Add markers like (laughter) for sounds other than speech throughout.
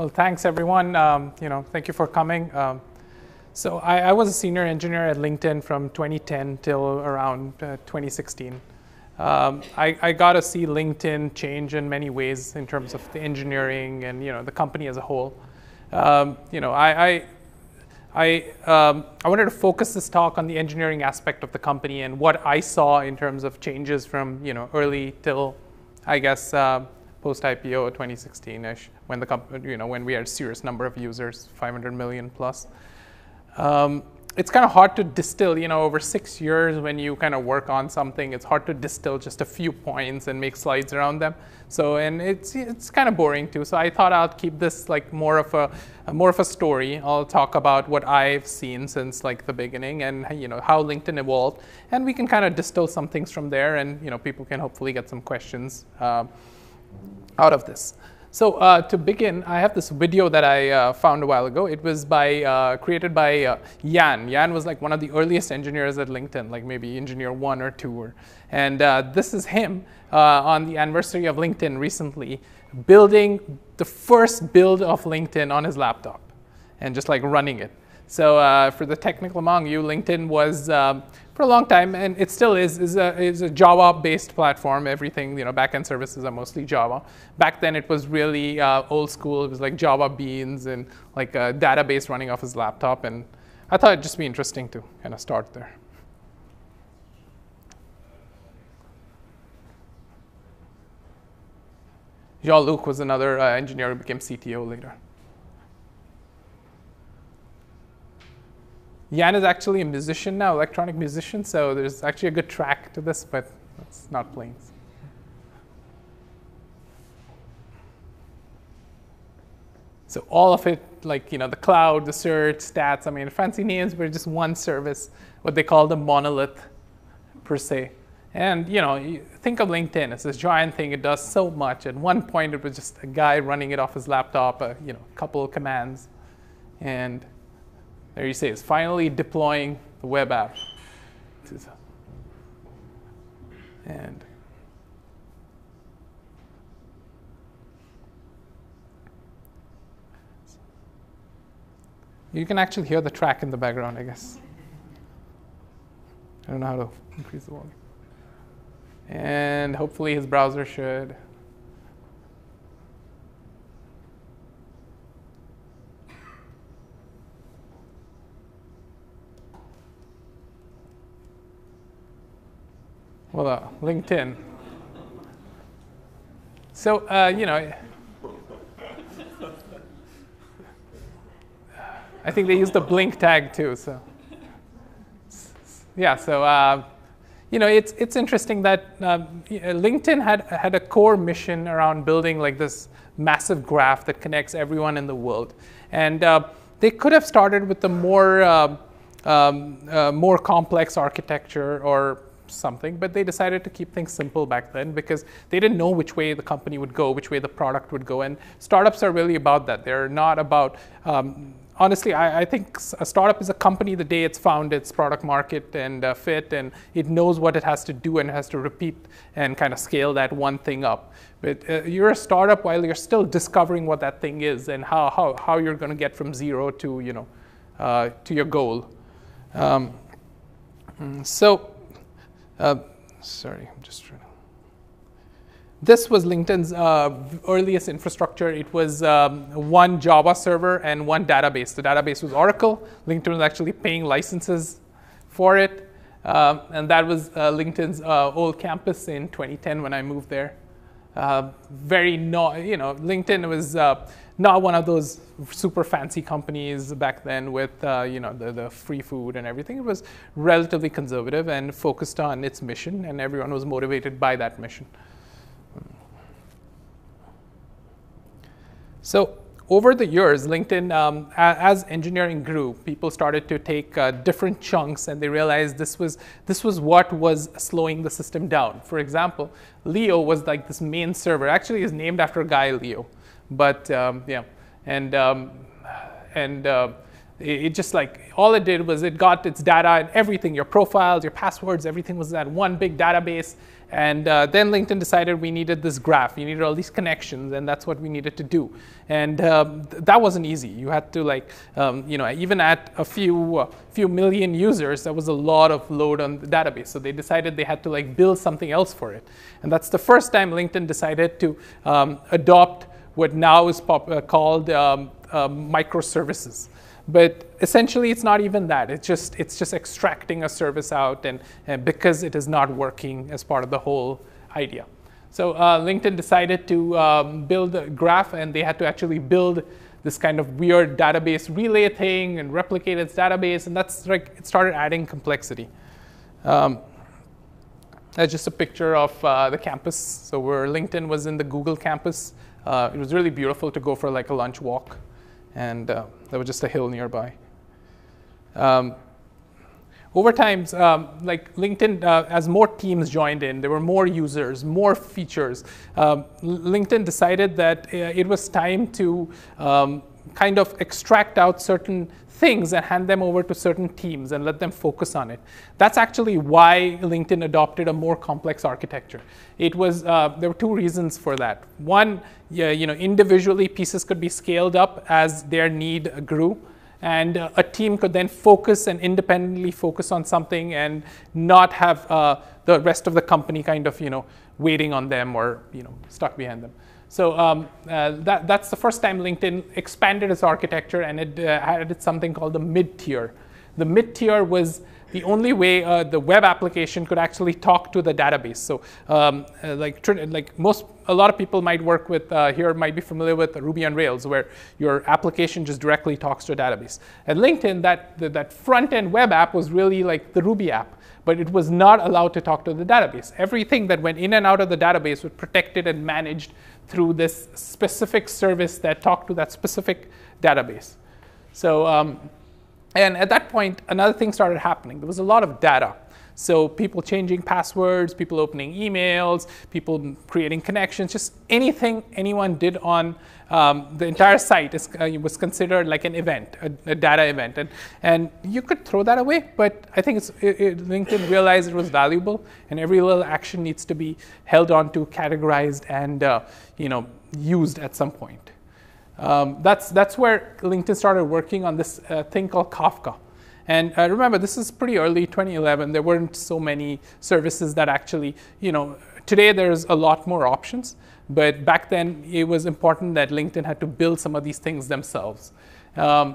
Well, thanks everyone. Um, you know, thank you for coming. Um, so I, I, was a senior engineer at LinkedIn from 2010 till around uh, 2016. Um, I, I, got to see LinkedIn change in many ways in terms of the engineering and you know the company as a whole. Um, you know, I I, I, um, I wanted to focus this talk on the engineering aspect of the company and what I saw in terms of changes from you know early till I guess uh, post IPO 2016ish when the company you know when we had a serious number of users, 500 million plus. Um, it's kind of hard to distill, you know, over six years when you kind of work on something, it's hard to distill just a few points and make slides around them. So, and it's it's kind of boring too. So I thought I'll keep this like more of a, a, more of a story. I'll talk about what I've seen since like the beginning and you know how LinkedIn evolved, and we can kind of distill some things from there, and you know people can hopefully get some questions uh, out of this. So uh, to begin, I have this video that I uh, found a while ago. It was by uh, created by uh, Jan. Jan was like one of the earliest engineers at LinkedIn, like maybe engineer one or two. Or, and uh, this is him uh, on the anniversary of LinkedIn recently, building the first build of LinkedIn on his laptop, and just like running it. So for the technical among you, LinkedIn was um, for a long time, and it still is, is a, is a Java-based platform. Everything, you know, backend services are mostly Java. Back then, it was really uh, old school. It was like Java beans and like a database running off his laptop. And I thought it'd just be interesting to kind of start there. Jean-Luc was another uh, engineer who became CTO later. Jan is actually a musician now, electronic musician, so there's actually a good track to this, but it's not playing. So all of it, like you know, the cloud, the search, stats, I mean, fancy names, but just one service, what they call the monolith per se. And you know, you think of LinkedIn, it's this giant thing, it does so much. At one point, it was just a guy running it off his laptop, a you know, couple commands. And there you see, it's finally deploying the web app. And you can actually hear the track in the background, I guess. I don't know how to increase the volume. And hopefully his browser should. Well, uh, LinkedIn. So, uh, you know, I think they use the blink tag too. So, yeah. So, uh, you know, it's it's interesting that uh, LinkedIn had had a core mission around building like this massive graph that connects everyone in the world, and uh, they could have started with the more uh, um, more complex architecture or something, but they decided to keep things simple back then because they didn't know which way the company would go, which way the product would go. And startups are really about that. They're not about, um, honestly, I, I, think a startup is a company the day it's found its product market and uh, fit, and it knows what it has to do and has to repeat and kind of scale that one thing up. But uh, you're a startup while you're still discovering what that thing is and how, how, how you're going to get from zero to, you know, uh, to your goal. Um, mm, so uh, sorry, I'm just trying to. This was LinkedIn's uh, earliest infrastructure. It was um, one Java server and one database. The database was Oracle. LinkedIn was actually paying licenses for it. Um, and that was uh, LinkedIn's uh, old campus in 2010 when I moved there. Uh, very no, you know, LinkedIn was uh, not one of those super fancy companies back then with uh, you know the, the free food and everything. It was relatively conservative and focused on its mission, and everyone was motivated by that mission. So over the years, LinkedIn, um, as engineering grew, people started to take uh, different chunks, and they realized this was this was what was slowing the system down. For example, Leo was like this main server. Actually, is named after a guy Leo. But um, yeah, and um, and uh, it, just like all it did was it got its data and everything, your profiles, your passwords, everything was that one big database. And uh, then LinkedIn decided we needed this graph. You needed all these connections, and that's what we needed to do. And um, th- that wasn't easy. You had to like, um, you know, even at a few uh, few million users, there was a lot of load on the database. So they decided they had to like build something else for it. And that's the first time LinkedIn decided to um, adopt what now is pop- uh, called um, uh, microservices. But essentially, it's not even that. It's just it's just extracting a service out, and, and because it is not working as part of the whole idea. So uh, LinkedIn decided to um, build a graph, and they had to actually build this kind of weird database relay thing and replicate its database, and that's like it started adding complexity. Um, that's just a picture of uh, the campus. So where LinkedIn was in the Google campus, uh, it was really beautiful to go for like a lunch walk and uh, there was just a hill nearby. Um, over time, um, like LinkedIn, uh, as more teams joined in, there were more users, more features. Um, LinkedIn decided that uh, it was time to um, kind of extract out certain things and hand them over to certain teams and let them focus on it. That's actually why LinkedIn adopted a more complex architecture. It was uh, there were two reasons for that. One, yeah, you know, individually pieces could be scaled up as their need grew. And uh, a team could then focus and independently focus on something and not have uh, the rest of the company kind of, you know, waiting on them or, you know, stuck behind them. So um, uh, that, that's the first time LinkedIn expanded its architecture and it uh, added something called the mid tier. The mid tier was the only way uh, the web application could actually talk to the database. So, um, uh, like, like most, a lot of people might work with uh, here might be familiar with Ruby on Rails, where your application just directly talks to a database. At LinkedIn, that that front end web app was really like the Ruby app but it was not allowed to talk to the database. Everything that went in and out of the database was protected and managed through this specific service that talked to that specific database. So, um, and at that point, another thing started happening. There was a lot of data. So people changing passwords, people opening emails, people creating connections, just anything anyone did on um, the entire site is, uh, was considered like an event, a, a, data event. And, and you could throw that away, but I think it, it, LinkedIn realized it was valuable, and every little action needs to be held onto, categorized, and uh, you know, used at some point. Um, that's, that's where LinkedIn started working on this uh, thing called Kafka. And uh, remember, this is pretty early 2011. There weren't so many services that actually, you know, today there's a lot more options. But back then, it was important that LinkedIn had to build some of these things themselves. Um,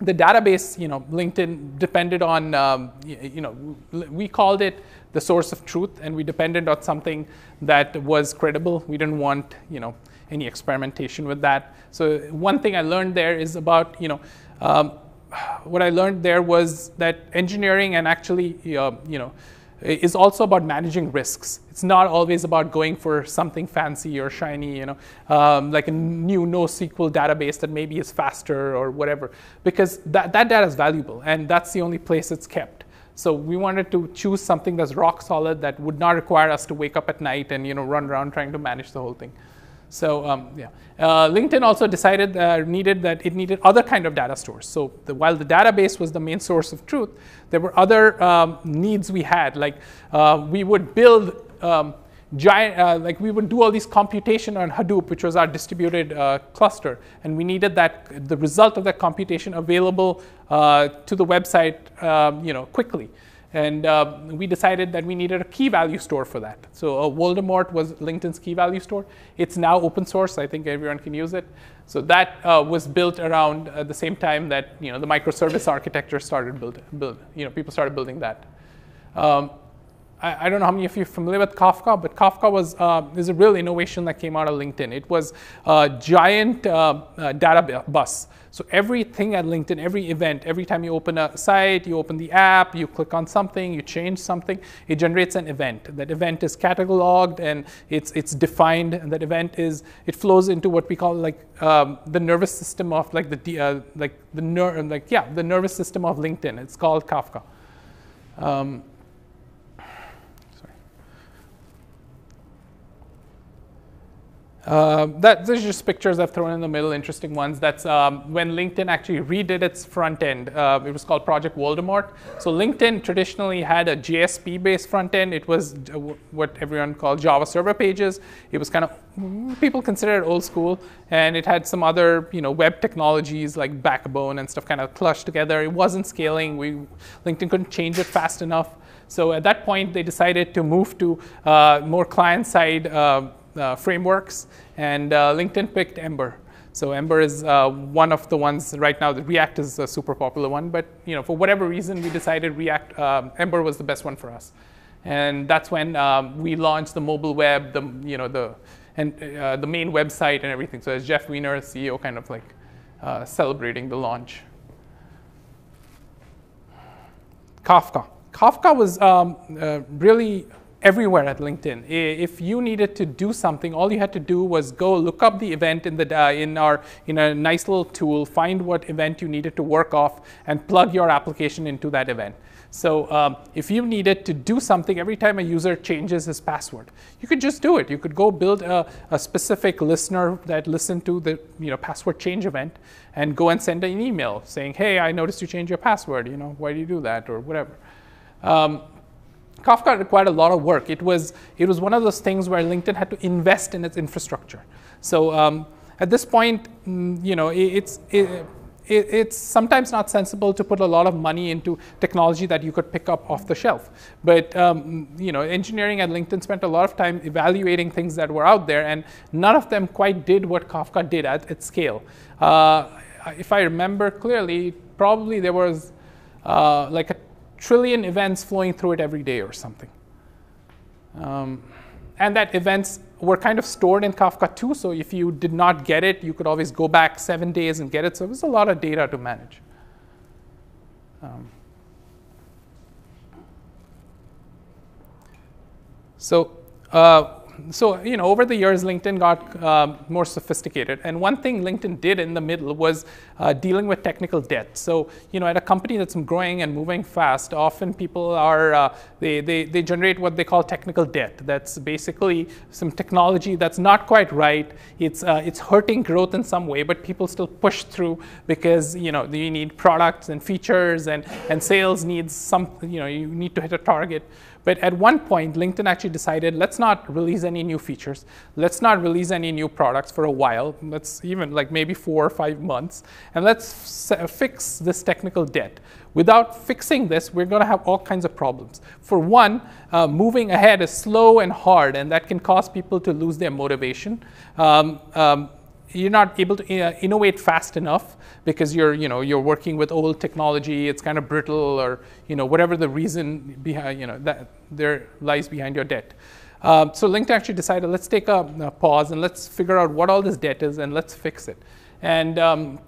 the database, you know, LinkedIn depended on, um, you know, we called it the source of truth, and we depended on something that was credible. We didn't want, you know, any experimentation with that. So one thing I learned there is about, you know, um, what I learned there was that engineering and actually, uh, you know, is also about managing risks. It's not always about going for something fancy or shiny, you know, um, like a new NoSQL database that maybe is faster or whatever, because that, that data is valuable and that's the only place it's kept. So we wanted to choose something that's rock solid that would not require us to wake up at night and you know run around trying to manage the whole thing. So um, yeah, uh, LinkedIn also decided uh, needed that it needed other kind of data stores. So the, while the database was the main source of truth, there were other um, needs we had. Like uh, we would build um, giant, uh, like we would do all these computation on Hadoop, which was our distributed uh, cluster, and we needed that the result of that computation available uh, to the website, um, you know, quickly. And uh, we decided that we needed a key value store for that. So uh, Voldemort was LinkedIn's key value store. It's now open source. I think everyone can use it. So that uh, was built around uh, the same time that you know the microservice architecture started build, build you know people started building that. Um, I, I, don't know how many of you are familiar with Kafka, but Kafka was uh, is a real innovation that came out of LinkedIn. It was a giant uh, uh, data bus. So everything at LinkedIn, every event, every time you open a site, you open the app, you click on something, you change something, it generates an event. That event is cataloged and it's it's defined, and that event is it flows into what we call like um, the nervous system of like the uh, like the ner- like yeah the nervous system of LinkedIn. It's called Kafka. Um, Uh, that these are just pictures I've thrown in the middle, interesting ones. That's um, when LinkedIn actually redid its front end. Uh, it was called Project Voldemort. So LinkedIn traditionally had a JSP-based front end. It was uh, what everyone called Java Server Pages. It was kind of mm, people consider it old school, and it had some other you know web technologies like Backbone and stuff kind of clutched together. It wasn't scaling. We LinkedIn couldn't change it fast enough. So at that point, they decided to move to uh, more client-side uh, frameworks, and uh, LinkedIn picked Ember. So Ember is uh, one of the ones right now. The React is a super popular one, but you know for whatever reason we decided React um, Ember was the best one for us, and that's when um, we launched the mobile web, the you know the and uh, the main website and everything. So as Jeff Weiner, CEO, kind of like uh, celebrating the launch. Kafka. Kafka was um, uh, really everywhere at LinkedIn. If you needed to do something, all you had to do was go look up the event in, the, uh, in, our, in a nice little tool, find what event you needed to work off, and plug your application into that event. So um, if you needed to do something every time a user changes his password, you could just do it. You could go build a, a specific listener that listened to the you know, password change event and go and send an email saying, hey, I noticed you changed your password. You know, why do you do that or whatever. Um, Kafka required a lot of work. It was, it was one of those things where LinkedIn had to invest in its infrastructure. So um, at this point, mm, you know, it, it's, it, it, it's sometimes not sensible to put a lot of money into technology that you could pick up off the shelf. But um, you know, engineering at LinkedIn spent a lot of time evaluating things that were out there, and none of them quite did what Kafka did at its scale. Uh, if I remember clearly, probably there was uh, like a trillion events flowing through it every day or something. Um, and that events were kind of stored in Kafka too, so if you did not get it, you could always go back seven days and get it. So it was a lot of data to manage. Um, so uh, so you know, over the years, LinkedIn got uh, more sophisticated. And one thing LinkedIn did in the middle was uh, dealing with technical debt. So you know, at a company that's growing and moving fast, often people are uh, they, they they generate what they call technical debt. That's basically some technology that's not quite right. It's uh, it's hurting growth in some way, but people still push through because you know you need products and features and and sales needs some you know you need to hit a target. But at one point, LinkedIn actually decided, let's not release any new features. Let's not release any new products for a while. Let's even like maybe four or five months. And let's fix this technical debt. Without fixing this, we're going to have all kinds of problems. For one, uh, moving ahead is slow and hard, and that can cause people to lose their motivation. Um, um, you're not able to uh, innovate fast enough because you're you know you're working with old technology it's kind of brittle or you know whatever the reason behind you know that there lies behind your debt. Um, so linkedin actually decided let's take a, a, pause and let's figure out what all this debt is and let's fix it. And um,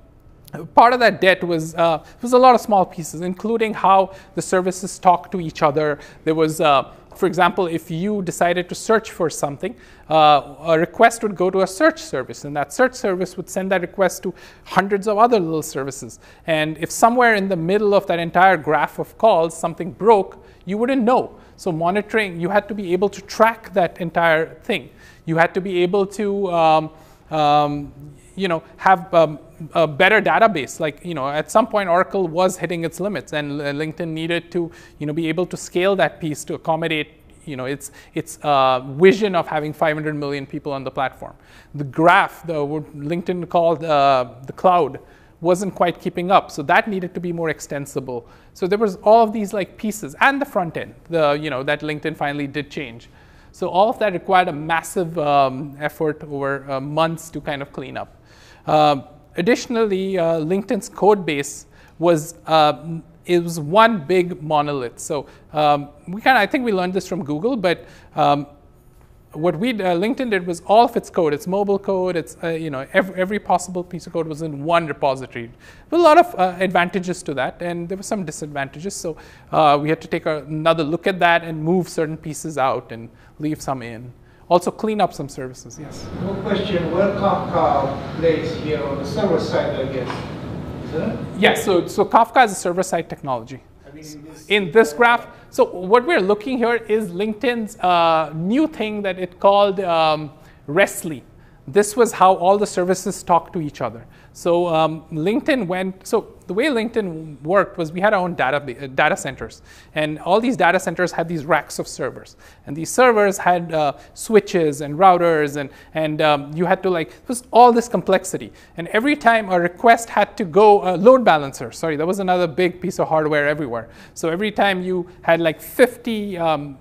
part of that debt was uh, was a lot of small pieces including how the services talk to each other. There was uh, for example, if you decided to search for something, uh, a request would go to a search service, and that search service would send that request to hundreds of other little services. And if somewhere in the middle of that entire graph of calls something broke, you wouldn't know. So monitoring, you had to be able to track that entire thing. You had to be able to um, um, you know, have um, a better database. Like, you know, at some point Oracle was hitting its limits and LinkedIn needed to, you know, be able to scale that piece to accommodate, you know, its, its uh, vision of having 500 million people on the platform. The graph, the LinkedIn called uh, the cloud, wasn't quite keeping up. So that needed to be more extensible. So there was all of these like pieces and the front end, the, you know, that LinkedIn finally did change. So all of that required a massive um, effort over uh, months to kind of clean up. Uh, additionally, uh, LinkedIn's code base was uh, it was one big monolith. So um, we kind of I think we learned this from Google, but um, what we uh, LinkedIn did was all of its code, its mobile code, its uh, you know every, every, possible piece of code was in one repository. With a lot of uh, advantages to that, and there were some disadvantages. So uh, we had to take another look at that and move certain pieces out and leave some in also clean up some services. Yes. No question. Where Kafka plays here on the server side, I guess. Yes. So so Kafka is a server side technology. I mean, in, this, in this graph. So what we're looking here is LinkedIn's uh, new thing that it called um, Rest.li. this was how all the services talk to each other. So um, LinkedIn went, so the way LinkedIn worked was we had our own data, uh, data centers. And all these data centers had these racks of servers. And these servers had uh, switches and routers, and, and um, you had to like, it was all this complexity. And every time a request had to go, a load balancer, sorry, that was another big piece of hardware everywhere. So every time you had like 50 um,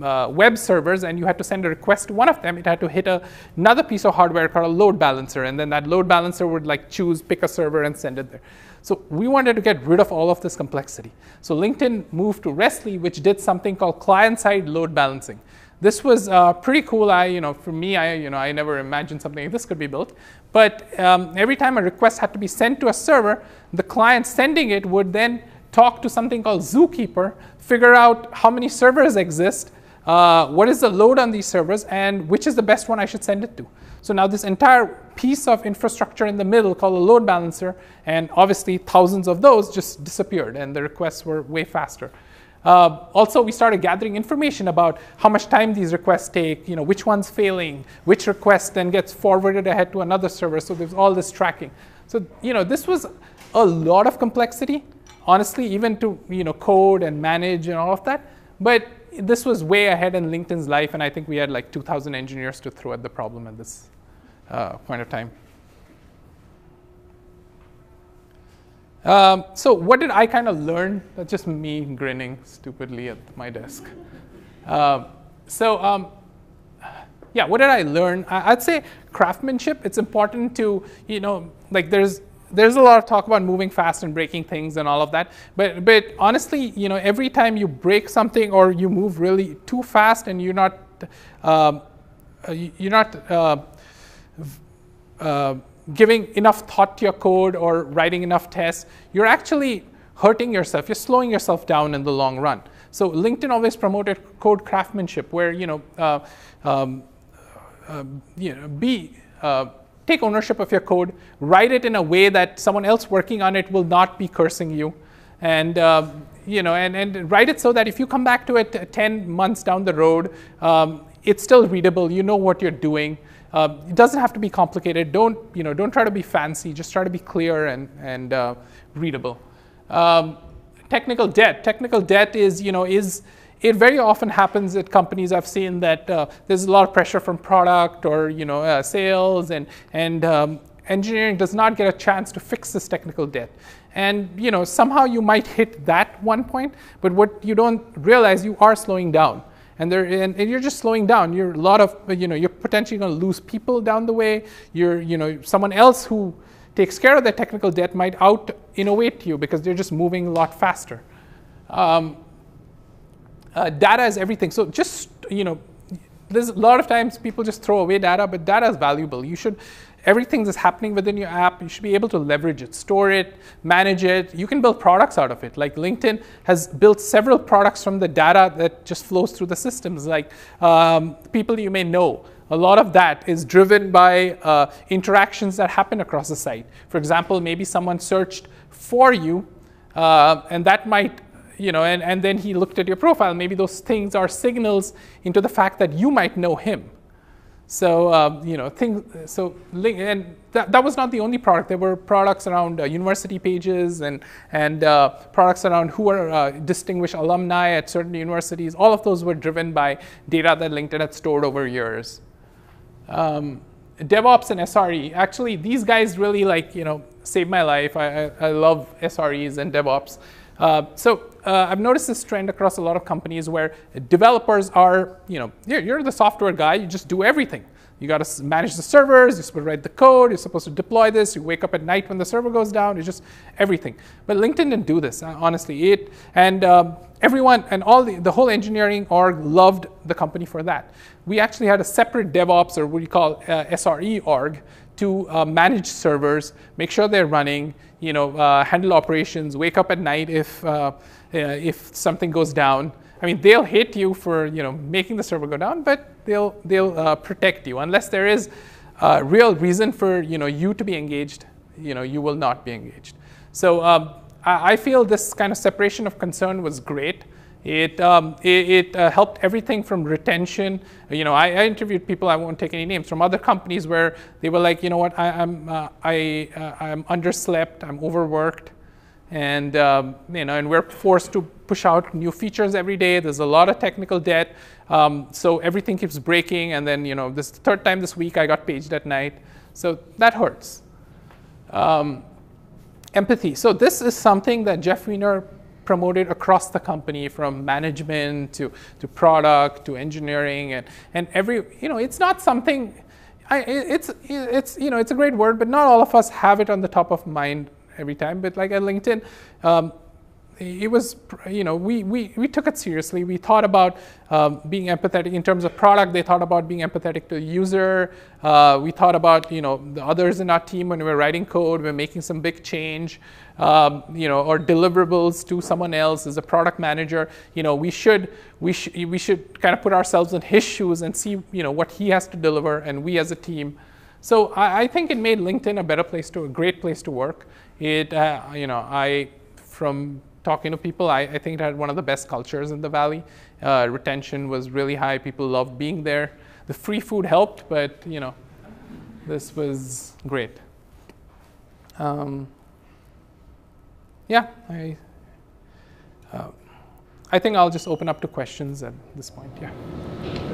uh, web servers and you had to send a request to one of them, it had to hit a, another piece of hardware called a load balancer. And then that load balancer would like choose, pick a server and send it there. So we wanted to get rid of all of this complexity. So LinkedIn moved to Rest.li, which did something called client-side load balancing. This was uh, pretty cool. I, you know, for me, I, you know, I never imagined something like this could be built. But um, every time a request had to be sent to a server, the client sending it would then talk to something called Zookeeper, figure out how many servers exist, uh, what is the load on these servers, and which is the best one I should send it to. So now this entire piece of infrastructure in the middle called a load balancer, and obviously thousands of those just disappeared, and the requests were way faster. Uh, also, we started gathering information about how much time these requests take, you know, which one's failing, which request then gets forwarded ahead to another server. So there's all this tracking. So, you know, this was a lot of complexity, honestly, even to, you know, code and manage and all of that. But this was way ahead in LinkedIn's life, and I think we had like 2,000 engineers to throw at the problem at this uh, point of time. Um, so what did I kind of learn? That's just me grinning stupidly at my desk. Uh, so um, yeah, what did I learn? I, would say craftsmanship. It's important to you know like there's there's a lot of talk about moving fast and breaking things and all of that. But, but honestly, you know, every time you break something or you move really too fast and you're not, uh, you're not uh, uh, giving enough thought to your code or writing enough tests, you're actually hurting yourself. You're slowing yourself down in the long run. So LinkedIn always promoted code craftsmanship, where you know, uh, um, uh, you know, be uh, take ownership of your code, write it in a way that someone else working on it will not be cursing you, and uh, you know, and, and write it so that if you come back to it 10 months down the road, um, it's still readable. You know what you're doing. Uh, it doesn't have to be complicated. Don't you know? Don't try to be fancy. Just try to be clear and and uh, readable. Um, technical debt. Technical debt is you know is it very often happens at companies I've seen that uh, there's a lot of pressure from product or you know uh, sales and and um, engineering does not get a chance to fix this technical debt. And you know somehow you might hit that one point, but what you don't realize you are slowing down. And, there, and, and you're just slowing down. You're a lot of, you know, you're potentially going to lose people down the way. You're, you know, someone else who takes care of that technical debt might out innovate you because they're just moving a lot faster. Um, uh, data is everything. So just, you know, there's a lot of times people just throw away data, but data is valuable. You should, everything that's happening within your app, you should be able to leverage it, store it, manage it. You can build products out of it. Like LinkedIn has built several products from the data that just flows through the systems, like um, people you may know. A lot of that is driven by uh, interactions that happen across the site. For example, maybe someone searched for you, uh, and that might you know, and, and then he looked at your profile. Maybe those things are signals into the fact that you might know him. So, uh, you know, things, so, and that, that was not the only product. There were products around uh, university pages and, and uh, products around who are uh, distinguished alumni at certain universities. All of those were driven by data that LinkedIn had stored over years. Um, DevOps and SRE, actually, these guys really like, you know, saved my life. I, I, I love SREs and DevOps. Uh, so uh, I've noticed this trend across a lot of companies where developers are, you know, you're, you're the software guy, you just do everything. You got to manage the servers, you're supposed to write the code, you're supposed to deploy this, you wake up at night when the server goes down, it's just everything. But LinkedIn didn't do this, uh, honestly. It, and um, everyone, and all the, the whole engineering org loved the company for that. We actually had a separate DevOps, or what you call uh, SRE org, to uh, manage servers, make sure they're running, you know, uh, handle operations, wake up at night if, uh, if something goes down. I mean, they'll hate you for you know making the server go down, but they'll they'll uh, protect you unless there is a real reason for you know you to be engaged. You know, you will not be engaged. So um, I feel this kind of separation of concern was great It, um, it, it uh, helped everything from retention. You know, I, I, interviewed people, I won't take any names, from other companies where they were like, you know what, I, am I'm, uh, I, uh, I'm underslept, I'm overworked, and, um, you know, and we're forced to push out new features every day. There's a lot of technical debt. Um, so everything keeps breaking. And then, you know, this third time this week I got paged at night. So that hurts. Um, empathy. So this is something that Jeff Weiner promoted across the company from management to, to product to engineering and, and every, you know, it's not something, I, it's, it's, you know, it's a great word, but not all of us have it on the top of mind every time. But like at LinkedIn, um, it was, you know, we, we, we took it seriously. We thought about um, being empathetic in terms of product. They thought about being empathetic to the user. Uh, we thought about, you know, the others in our team when we were writing code, We're making some big change, um, you know, or deliverables to someone else as a product manager. You know, we should, we, sh- we should kind of put ourselves in his shoes and see, you know, what he has to deliver and we as a team. So I, I think it made LinkedIn a better place to, a great place to work. It, uh, you know, I, from talking to people, I, I, think it had one of the best cultures in the valley. Uh, retention was really high. People loved being there. The free food helped, but you know, this was great. Um, yeah, I, uh, I think I'll just open up to questions at this point. Yeah.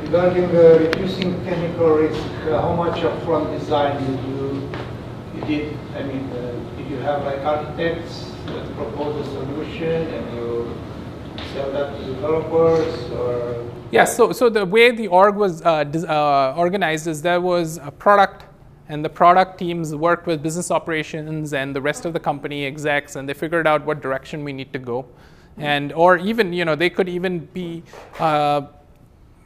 Regarding uh, reducing chemical risk, uh, how much upfront design did you, you did? I mean, uh, you have like architects that propose a solution and you sell that to developers or? Yes, so, so the way the org was uh, uh, organized is there was a product and the product teams worked with business operations and the rest of the company execs and they figured out what direction we need to go and or even you know they could even be uh,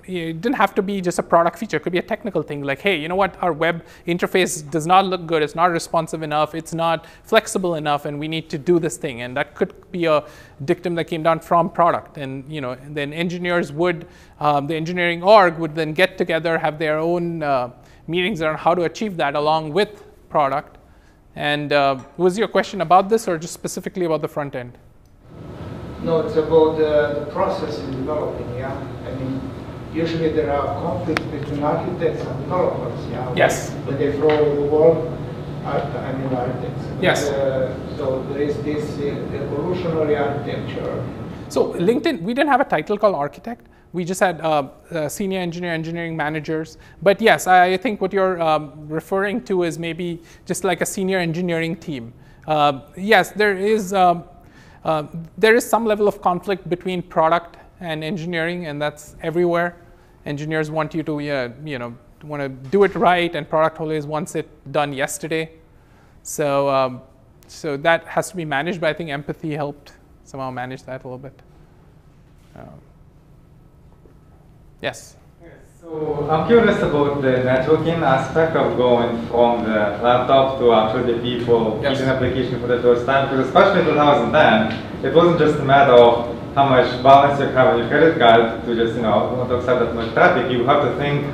it didn't have to be just a product feature. It could be a technical thing like, hey, you know what, our web interface does not look good. It's not responsive enough. It's not flexible enough, and we need to do this thing. And that could be a dictum that came down from product. And you know, and then engineers would, um, the engineering org would then get together, have their own uh, meetings around how to achieve that along with product. And uh, was your question about this, or just specifically about the front end? No, it's about the process in developing. Yeah, I mean usually there are conflicts between architects and developers. Yeah. Yes. When they throw the wall, I mean architects. Yes. Uh, so there is this uh, evolutionary architecture. So LinkedIn, we didn't have a title called architect. We just had uh, uh, senior engineer, engineering managers. But yes, I think what you're um, referring to is maybe just like a senior engineering team. Uh, yes, there is um, uh, there is some level of conflict between product and engineering, and that's everywhere engineers want you to, uh, you know, want to do it right, and product always wants it done yesterday. So, um, so that has to be managed. But I think empathy helped somehow manage that a little bit. Um, yes. So I'm curious about the networking aspect of going from the laptop to actually the people yes. using application for the first time. Because especially in 2010, it wasn't just a matter of how much balance you have on your credit card to just, you know, not accept that much traffic, you have to think,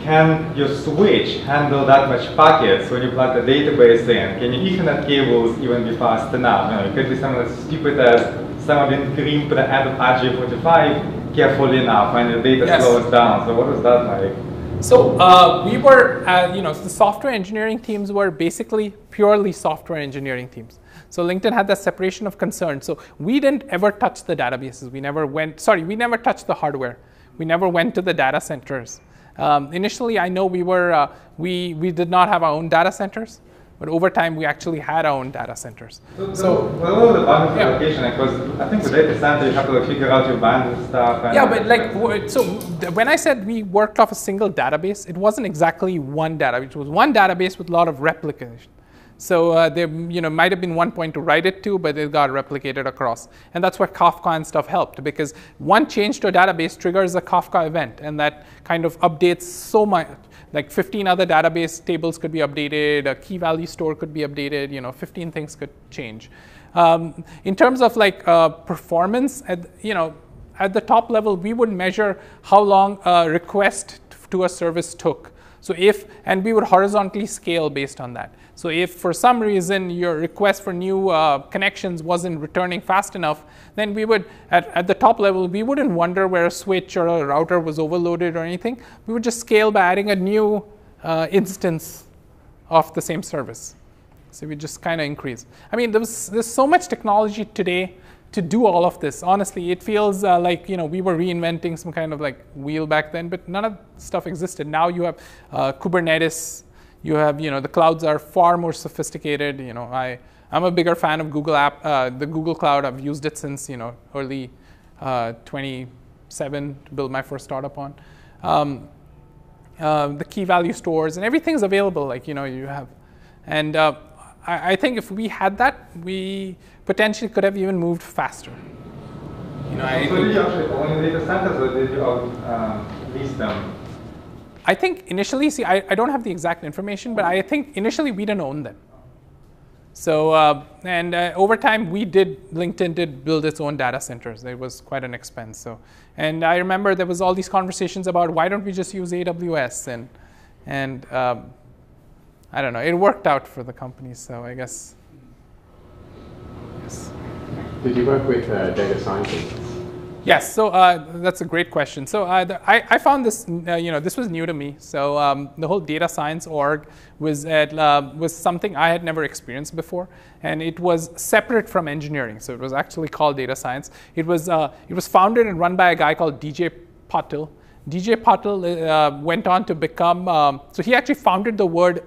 can your switch handle that much packets when you plug the database in? Can your Ethernet cables even be fast enough? You know, it could be something as stupid as someone didn't crimp the end of RJ45 carefully enough and the data yes. slows down. So what was that like? So uh, we were, uh, you know, the software engineering teams were basically purely software engineering teams. So LinkedIn had that separation of concern. So we didn't ever touch the databases. We never went, sorry, we never touched the hardware. We never went to the data centers. Um, initially, I know we were, uh, we, we did not have our own data centers. But over time, we actually had our own data centers. So, so well, the bandwidth yeah. allocation, because I think the data center, you have to figure out your bandwidth stuff. yeah, but like, so when I said we worked off a single database, it wasn't exactly one database. It was one database with a lot of replication. So uh, there you know, might have been one point to write it to, but it got replicated across. And that's where Kafka and stuff helped because one change to a database triggers a Kafka event, and that kind of updates so much. Like 15 other database tables could be updated, a key value store could be updated, you know, 15 things could change. Um, in terms of like uh, performance, at, you know, at the top level, we would measure how long a request to a service took. So if, and we would horizontally scale based on that. So if for some reason your request for new uh, connections wasn't returning fast enough, then we would, at, at the top level, we wouldn't wonder where a switch or a router was overloaded or anything. We would just scale by adding a new uh, instance of the same service. So we just kind of increase. I mean, there's, there's so much technology today to do all of this. Honestly, it feels uh, like you know we were reinventing some kind of like wheel back then, but none of stuff existed. Now you have uh, Kubernetes you have, you know, the clouds are far more sophisticated. You know, I, I'm a bigger fan of Google app, uh, the Google Cloud. I've used it since, you know, early uh, 27 to build my first startup on. Um, uh, the key value stores and everything's available. Like, you know, you have, and uh, I, I, think if we had that, we potentially could have even moved faster. You know, I, so did actually own data centers or did you uh, lease them? I think initially, see, I, I don't have the exact information, but I think initially we didn't own them. So, uh, and uh, over time, we did, LinkedIn did build its own data centers. It was quite an expense. So, and I remember there was all these conversations about why don't we just use AWS? And, and um, I don't know, it worked out for the company. So I guess, yes. Did you work with uh, data scientists? Yes, so uh, that's a great question. So uh, the, I, I, found this, uh, you know, this was new to me. So um, the whole data science org was at, uh, was something I had never experienced before, and it was separate from engineering. So it was actually called data science. It was uh, it was founded and run by a guy called DJ Patil. DJ Patil uh, went on to become. Um, so he actually founded the word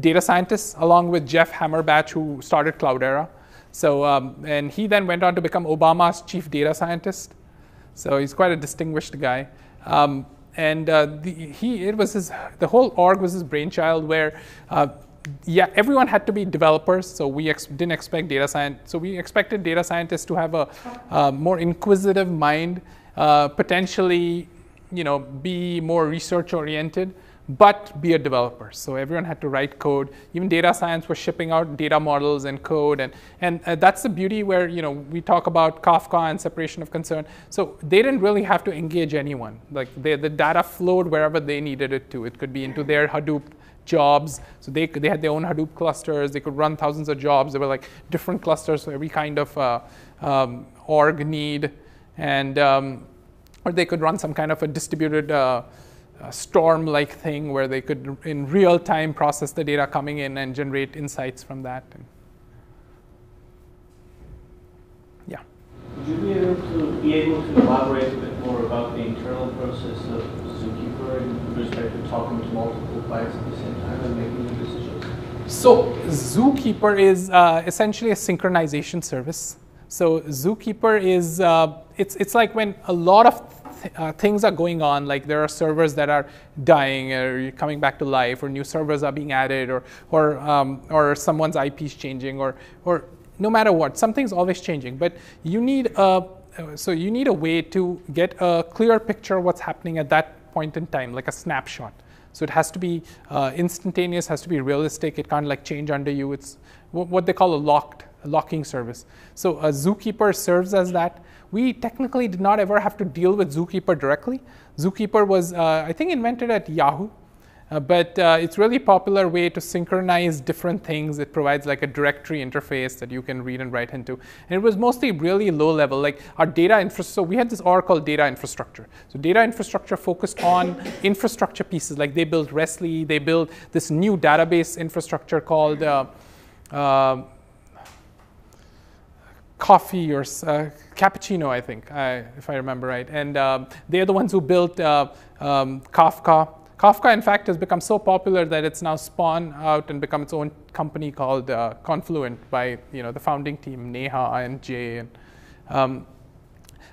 data scientist along with Jeff Hammerbacher, who started Cloudera. So, um, and he then went on to become Obama's chief data scientist. So he's quite a distinguished guy. Um, and uh, the, he, it was his, the whole org was his brainchild where, uh, yeah, everyone had to be developers. So we ex- didn't expect data science. So we expected data scientists to have a, a more inquisitive mind, uh, potentially, you know, be more research oriented but be a developer. So everyone had to write code. Even data science was shipping out data models and code, and and uh, that's the beauty where you know we talk about Kafka and separation of concern. So they didn't really have to engage anyone. Like they, the data flowed wherever they needed it to. It could be into their Hadoop jobs. So they they had their own Hadoop clusters. They could run thousands of jobs. There were like different clusters for every kind of uh, um, org need, and um, or they could run some kind of a distributed. Uh, storm-like thing where they could, in real time, process the data coming in and generate insights from that. And yeah. Would you be able to be able to elaborate a bit more about the internal process of Zookeeper in respect to talking to multiple clients at the same time and making the decisions? So Zookeeper is uh, essentially a synchronization service. So Zookeeper is uh, it's it's like when a lot of uh, things are going on, like there are servers that are dying or coming back to life, or new servers are being added, or or um, or someone's IP is changing, or or no matter what, something's always changing. But you need a so you need a way to get a clear picture of what's happening at that point in time, like a snapshot. So it has to be uh, instantaneous, has to be realistic. It can't like change under you. It's what they call a locked locking service. So a Zookeeper serves as that we technically did not ever have to deal with Zookeeper directly. Zookeeper was, uh, I think, invented at Yahoo. Uh, but uh, it's really popular way to synchronize different things. It provides like a directory interface that you can read and write into. And it was mostly really low level, like our data infrastructure. So we had this Oracle data infrastructure. So data infrastructure focused on (laughs) infrastructure pieces. Like they built Rest.li, they built this new database infrastructure called uh, uh coffee or uh, cappuccino, I think, if I remember right. And um, they're the ones who built uh, um, Kafka. Kafka, in fact, has become so popular that it's now spawned out and become its own company called uh, Confluent by you know the founding team, Neha and Jay. And, um,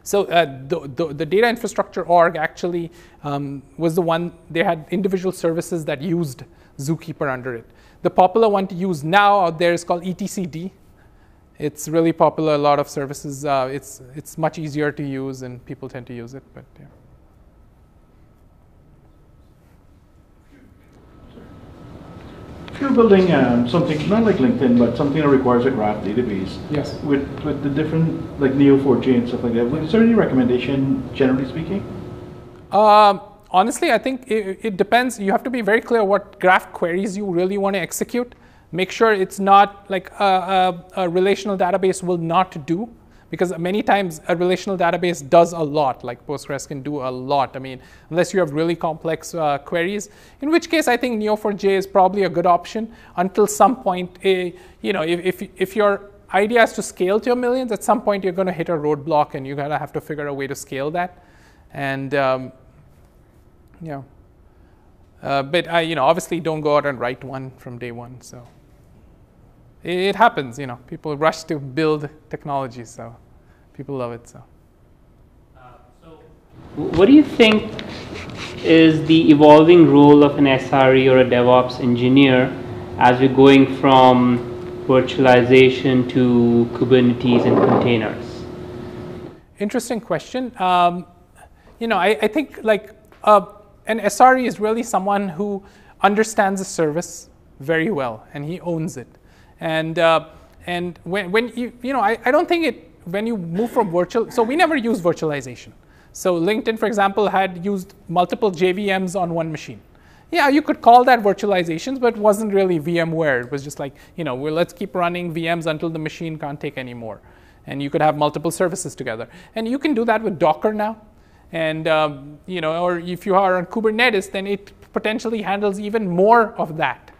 so uh, the, the, the, data infrastructure org actually um, was the one, they had individual services that used Zookeeper under it. The popular one to use now out there is called etcd, it's really popular. A lot of services. Uh, it's it's much easier to use, and people tend to use it. But yeah. If you're building um, something not like LinkedIn, but something that requires a graph database, yes, with with the different like Neo4j and stuff like that, is there any recommendation, generally speaking? Um, honestly, I think it, it, depends. You have to be very clear what graph queries you really want to execute. Make sure it's not like a, a, a relational database will not do because many times a relational database does a lot, like Postgres can do a lot. I mean, unless you have really complex uh, queries, in which case I think Neo4j is probably a good option until some point, a, you know, if, if, if your idea is to scale to a millions, at some point you're going to hit a roadblock and you're going to have to figure a way to scale that. And, um, uh, but I, you know, obviously don't go out and write one from day one. So it happens, you know, people rush to build technology, so people love it. So, uh, so what do you think is the evolving role of an SRE or a DevOps engineer as we're going from virtualization to Kubernetes and containers? Interesting question. Um, you know, I, I think like uh, an SRE is really someone who understands a service very well and he owns it. And, uh, and when, when you, you know, I, I don't think it, when you move from virtual, so we never use virtualization. So LinkedIn, for example, had used multiple JVMs on one machine. Yeah, you could call that virtualizations, but it wasn't really VMware. It was just like, you know, well, let's keep running VMs until the machine can't take anymore. And you could have multiple services together. And you can do that with Docker now. And, um, you know, or if you are on Kubernetes, then it potentially handles even more of that.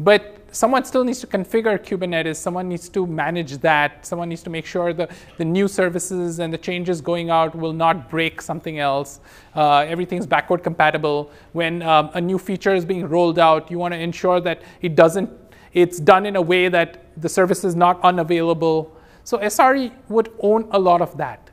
But someone still needs to configure Kubernetes. Someone needs to manage that. Someone needs to make sure the, the new services and the changes going out will not break something else. Uh, everything's backward compatible. When um, a new feature is being rolled out, you want to ensure that it doesn't, it's done in a way that the service is not unavailable. So SRE would own a lot of that.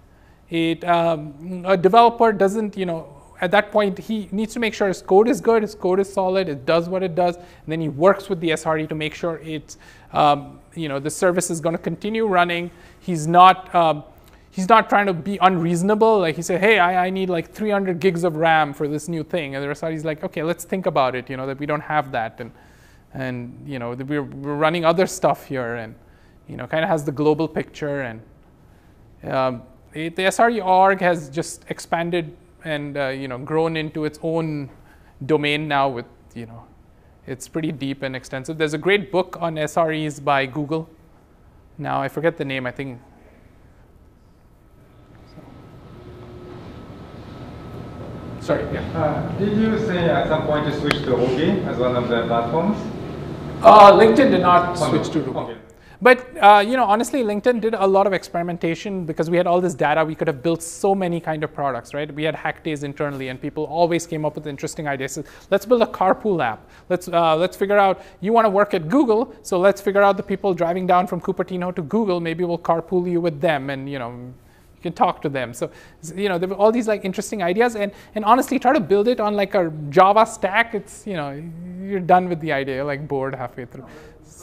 It, um, a developer doesn't, you know, at that point, he needs to make sure his code is good, his code is solid, it does what it does, and then he works with the SRE to make sure it's, um, you know, the service is going to continue running. He's not, um, he's not trying to be unreasonable. Like he said, hey, I, I, need like 300 gigs of RAM for this new thing, and the SRE is like, okay, let's think about it. You know, that we don't have that, and and you know, we're, we're running other stuff here, and you know, kind of has the global picture, and um, it, the SRE org has just expanded and uh, you know grown into its own domain now with you know it's pretty deep and extensive. There's a great book on SREs by Google. Now I forget the name. I think. Sorry. Yeah. Uh, did you say at some point to switch to Ruby as one of the platforms? Uh, LinkedIn did not switch to Ruby. Okay. But uh, you know, honestly, LinkedIn did a lot of experimentation because we had all this data. We could have built so many kind of products, right? We had hack days internally, and people always came up with interesting ideas. So let's build a carpool app. Let's uh, let's figure out. You want to work at Google, so let's figure out the people driving down from Cupertino to Google. Maybe we'll carpool you with them, and you know, you can talk to them. So, you know, there were all these like interesting ideas, and and honestly, try to build it on like a Java stack. It's you know, you're done with the idea, like bored halfway through.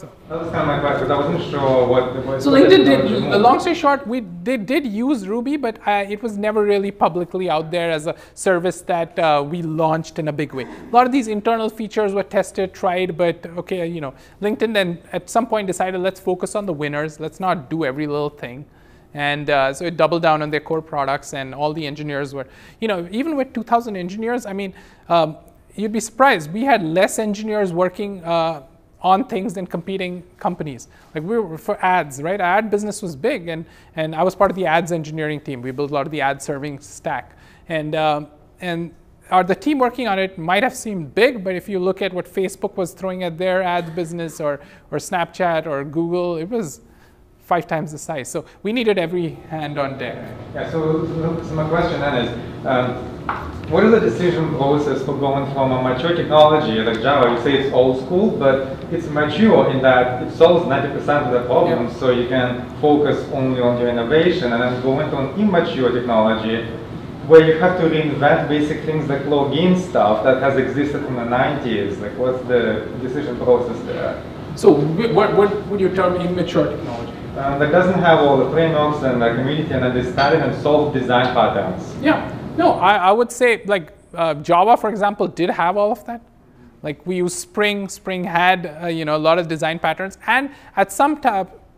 So that was kind of my question. I wasn't sure what. what so LinkedIn did. Long story short, we they did use Ruby, but uh, it was never really publicly out there as a service that uh, we launched in a big way. A lot of these internal features were tested, tried, but okay, you know, LinkedIn then at some point decided let's focus on the winners. Let's not do every little thing. And uh, so it doubled down on their core products, and all the engineers were, you know, even with 2,000 engineers, I mean, um, you'd be surprised. We had less engineers working uh, on things than competing companies. Like we were for ads, right? Ad business was big, and and I was part of the ads engineering team. We built a lot of the ad serving stack, and um, and our, the team working on it might have seemed big, but if you look at what Facebook was throwing at their ads business, or or Snapchat or Google, it was five times the size. So we needed every hand on deck. Yeah, so, so my question then is, um, what is the decision process for going from a mature technology like Java? You say it's old school, but it's mature in that it solves 90% of the problems, yeah. so you can focus only on your innovation, and then go into an immature technology where you have to reinvent basic things like login stuff that has existed in the 90s. Like, what's the decision process there? So, what, what would you term immature technology? Uh, that doesn't have all the frameworks and the community and understanding and solve design patterns. Yeah, no, I, I would say like uh, Java, for example, did have all of that. Like we use Spring, Spring had uh, you know a lot of design patterns, and at some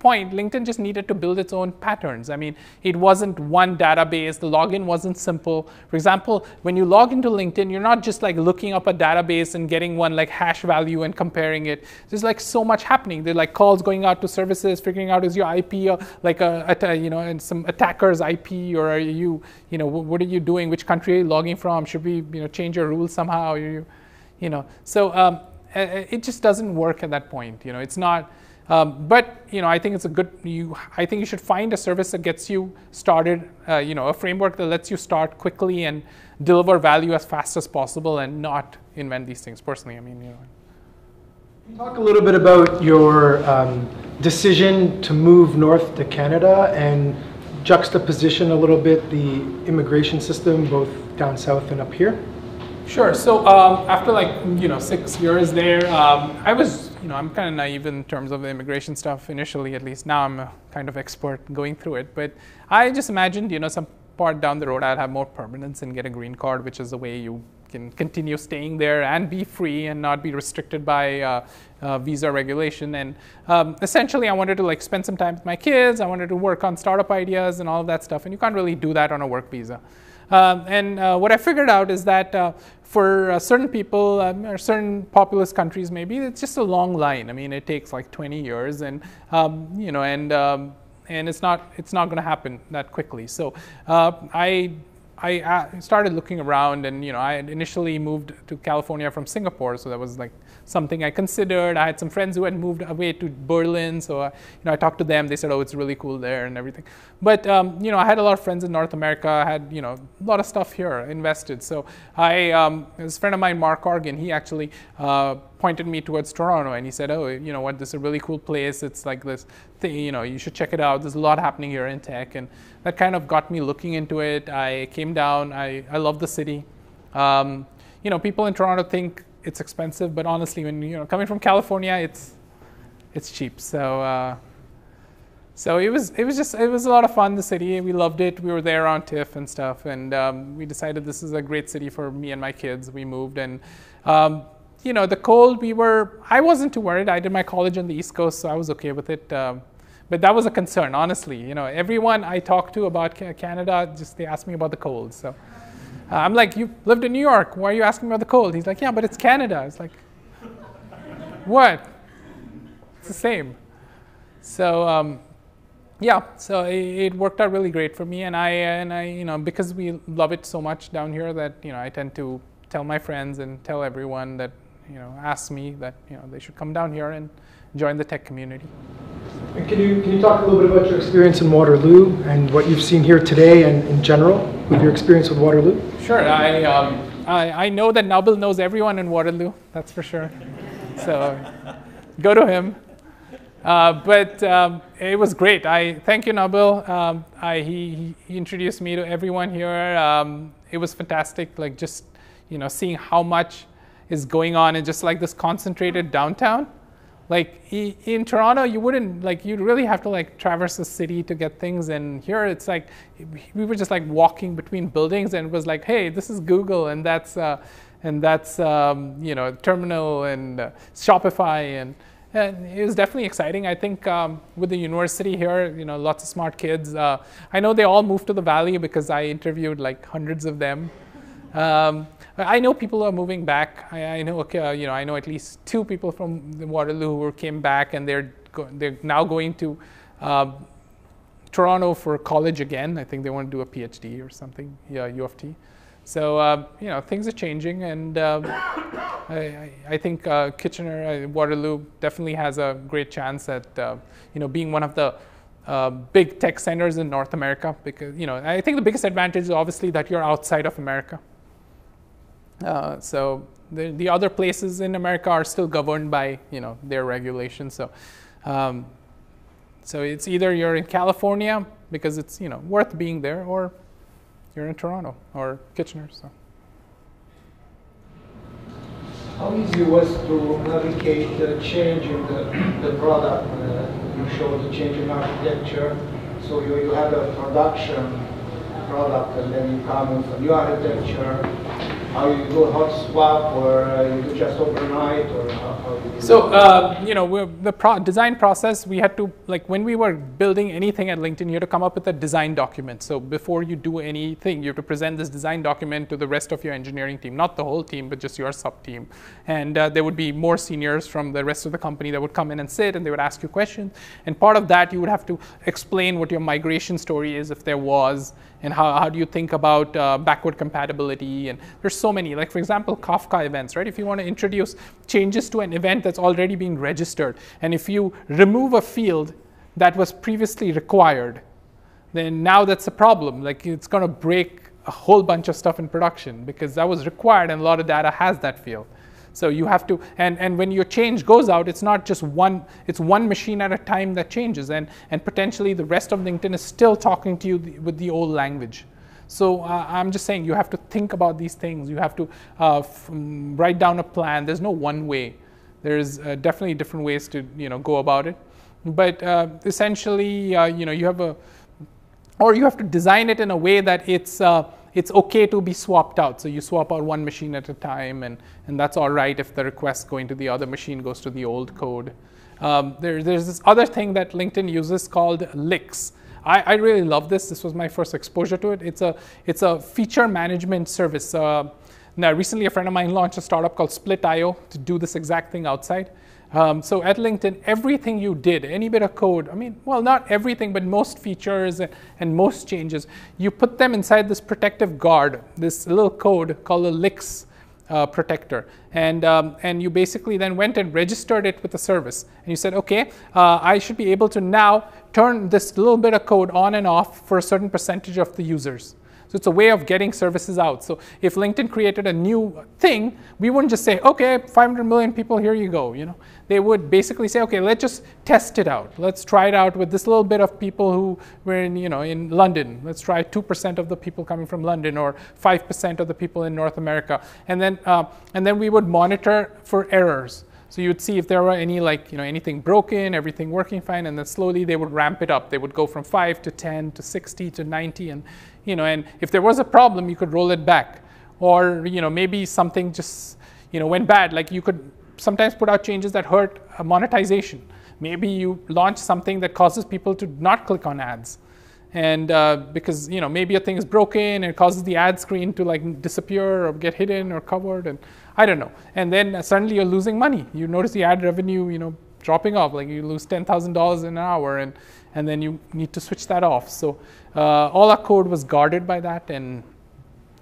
point, LinkedIn just needed to build its own patterns. I mean, it wasn't one database. The login wasn't simple. For example, when you log into LinkedIn, you're not just like looking up a database and getting one like hash value and comparing it. There's like so much happening. There's like calls going out to services, figuring out is your IP or like a, a you know, and some attacker's IP or are you, you know, what are you doing? Which country are you logging from? Should we, you know, change your rules somehow? You, you know, so um, it just doesn't work at that point. You know, it's not. Um, but you know, I think it's a good. You, I think you should find a service that gets you started. Uh, you know, a framework that lets you start quickly and deliver value as fast as possible, and not invent these things. Personally, I mean, you know. Talk a little bit about your um, decision to move north to Canada and juxtaposition a little bit the immigration system both down south and up here. Sure. So um, after like you know six years there, um, I was you know I'm kind of naive in terms of the immigration stuff initially, at least. Now I'm a kind of expert going through it, but I just imagined you know some part down the road I'd have more permanence and get a green card, which is the way you can continue staying there and be free and not be restricted by uh, uh, visa regulation. And um, essentially, I wanted to like spend some time with my kids. I wanted to work on startup ideas and all of that stuff. And you can't really do that on a work visa. Um, and uh, what I figured out is that uh, for uh, certain people um, or certain populous countries, maybe it's just a long line. I mean, it takes like 20 years, and um, you know, and um, and it's not it's not going to happen that quickly. So uh, I I started looking around, and you know, I initially moved to California from Singapore, so that was like something I considered. I had some friends who had moved away to Berlin, so uh, you know I talked to them. They said, "Oh, it's really cool there and everything." But um, you know, I had a lot of friends in North America. I had you know a lot of stuff here invested. So I, um, this friend of mine, Mark Organ, he actually uh, pointed me towards Toronto, and he said, "Oh, you know what? This is a really cool place. It's like this thing. You know, you should check it out. There's a lot happening here in tech." And that kind of got me looking into it. I came down. I I love the city. Um, you know, people in Toronto think it's expensive, but honestly, when you know coming from California, it's it's cheap. So uh, so it was it was just it was a lot of fun. The city, we loved it. We were there on TIFF and stuff, and um, we decided this is a great city for me and my kids. We moved, and um, you know the cold. We were I wasn't too worried. I did my college on the East Coast, so I was okay with it. Um, but that was a concern, honestly. You know, everyone I talked to about Canada, just they asked me about the cold. So. Uh, I'm like, you lived in New York. Why are you asking about the cold? He's like, yeah, but it's Canada. It's like, what? It's the same. So um, yeah, so it, it, worked out really great for me, and I and I you know because we love it so much down here that you know I tend to tell my friends and tell everyone that you know asks me that you know they should come down here and join the tech community. And can you can you talk a little bit about your experience in Waterloo and what you've seen here today and in general with your experience with Waterloo? Sure. I um, I, I know that Nabil knows everyone in Waterloo. That's for sure. So go to him. Uh, but um, it was great. I thank you, Nabil. Um, I, he, he introduced me to everyone here. Um, it was fantastic. Like just you know seeing how much is going on in just like this concentrated downtown like in Toronto, you wouldn't like you'd really have to like traverse the city to get things, and here it's like we were just like walking between buildings, and it was like, hey, this is Google, and that's uh, and that's um, you know Terminal and uh, Shopify, and and it was definitely exciting. I think um, with the university here, you know, lots of smart kids. Uh, I know they all moved to the valley because I interviewed like hundreds of them. Um, I know people are moving back. I, I know, uh, you know, I know at least two people from Waterloo who came back, and they're they're now going to uh, Toronto for college again. I think they want to do a PhD or something. Yeah, U of T. So uh, you know, things are changing, and um, (coughs) I, I, think uh, Kitchener, uh, Waterloo, definitely has a great chance at uh, you know being one of the uh, big tech centers in North America because you know I think the biggest advantage is obviously that you're outside of America. Uh, so the, the other places in America are still governed by you know their regulations. So um, so it's either you're in California because it's you know worth being there, or you're in Toronto or Kitchener. So. How easy was to navigate the change in the, the product? Uh, you showed the change in architecture. So you, you have a production product and then you come with a new architecture how you do hot swap or uh, you do just overnight or how, how you So, uh, you know, the pro- design process, we had to, like, when we were building anything at LinkedIn, you had to come up with a design document. So, before you do anything, you have to present this design document to the rest of your engineering team, not the whole team, but just your sub team. And uh, there would be more seniors from the rest of the company that would come in and sit and they would ask you questions. And part of that, you would have to explain what your migration story is, if there was, and how, how do you think about uh, backward compatibility? And there's so many. Like for example kafka events right? If you want to introduce changes to an event that's already being registered and if you remove a field that was previously required then now that's a problem. Like it's going to break a whole bunch of stuff in production because that was required and a lot of data has that field so you have to, and, and when your change goes out, it's not just one, it's one machine at a time that changes. And, and potentially the rest of LinkedIn is still talking to you th- with the old language. So uh, I'm just saying you have to think about these things. You have to uh, mm, write down a plan. There's no one way. There's uh, definitely different ways to you know go about it. But uh, essentially, uh, you know, you have a, or you have to design it in a way that it's uh, it's okay to be swapped out. So you swap out one machine at a time, and, and that's all right if the request going to the other machine goes to the old code. Um, there, there's this other thing that LinkedIn uses called LiX. I, I, really love this. This was my first exposure to it. It's a, it's a feature management service. Uh, now, recently, a friend of mine launched a startup called Split.io to do this exact thing outside. Um, so at LinkedIn, everything you did, any bit of code, I mean, well, not everything, but most features and, most changes, you put them inside this protective guard, this little code called a LiX uh, protector. And, um, and you basically then went and registered it with the service. And you said, okay, uh, I should be able to now turn this little bit of code on and off for a certain percentage of the users. So it's a way of getting services out. So if LinkedIn created a new thing, we wouldn't just say, okay, 500 million people, here you go. You know, they would basically say, okay, let's just test it out. Let's try it out with this little bit of people who were in, you know, in London. Let's try 2% of the people coming from London or 5% of the people in North America. And then, uh, and then we would monitor for errors. So you would see if there were any like, you know, anything broken, everything working fine, and then slowly they would ramp it up. They would go from 5 to 10 to 60 to 90 and, you know, and if there was a problem, you could roll it back. Or, you know, maybe something just, you know, went bad. Like you could sometimes put out changes that hurt monetization. Maybe you launch something that causes people to not click on ads and uh, because you know maybe a thing is broken and it causes the ad screen to like disappear or get hidden or covered and I don't know. And then suddenly you're losing money. You notice the ad revenue, you know, dropping off. Like you lose ten thousand dollars in an hour, and and then you need to switch that off. So uh, all our code was guarded by that, and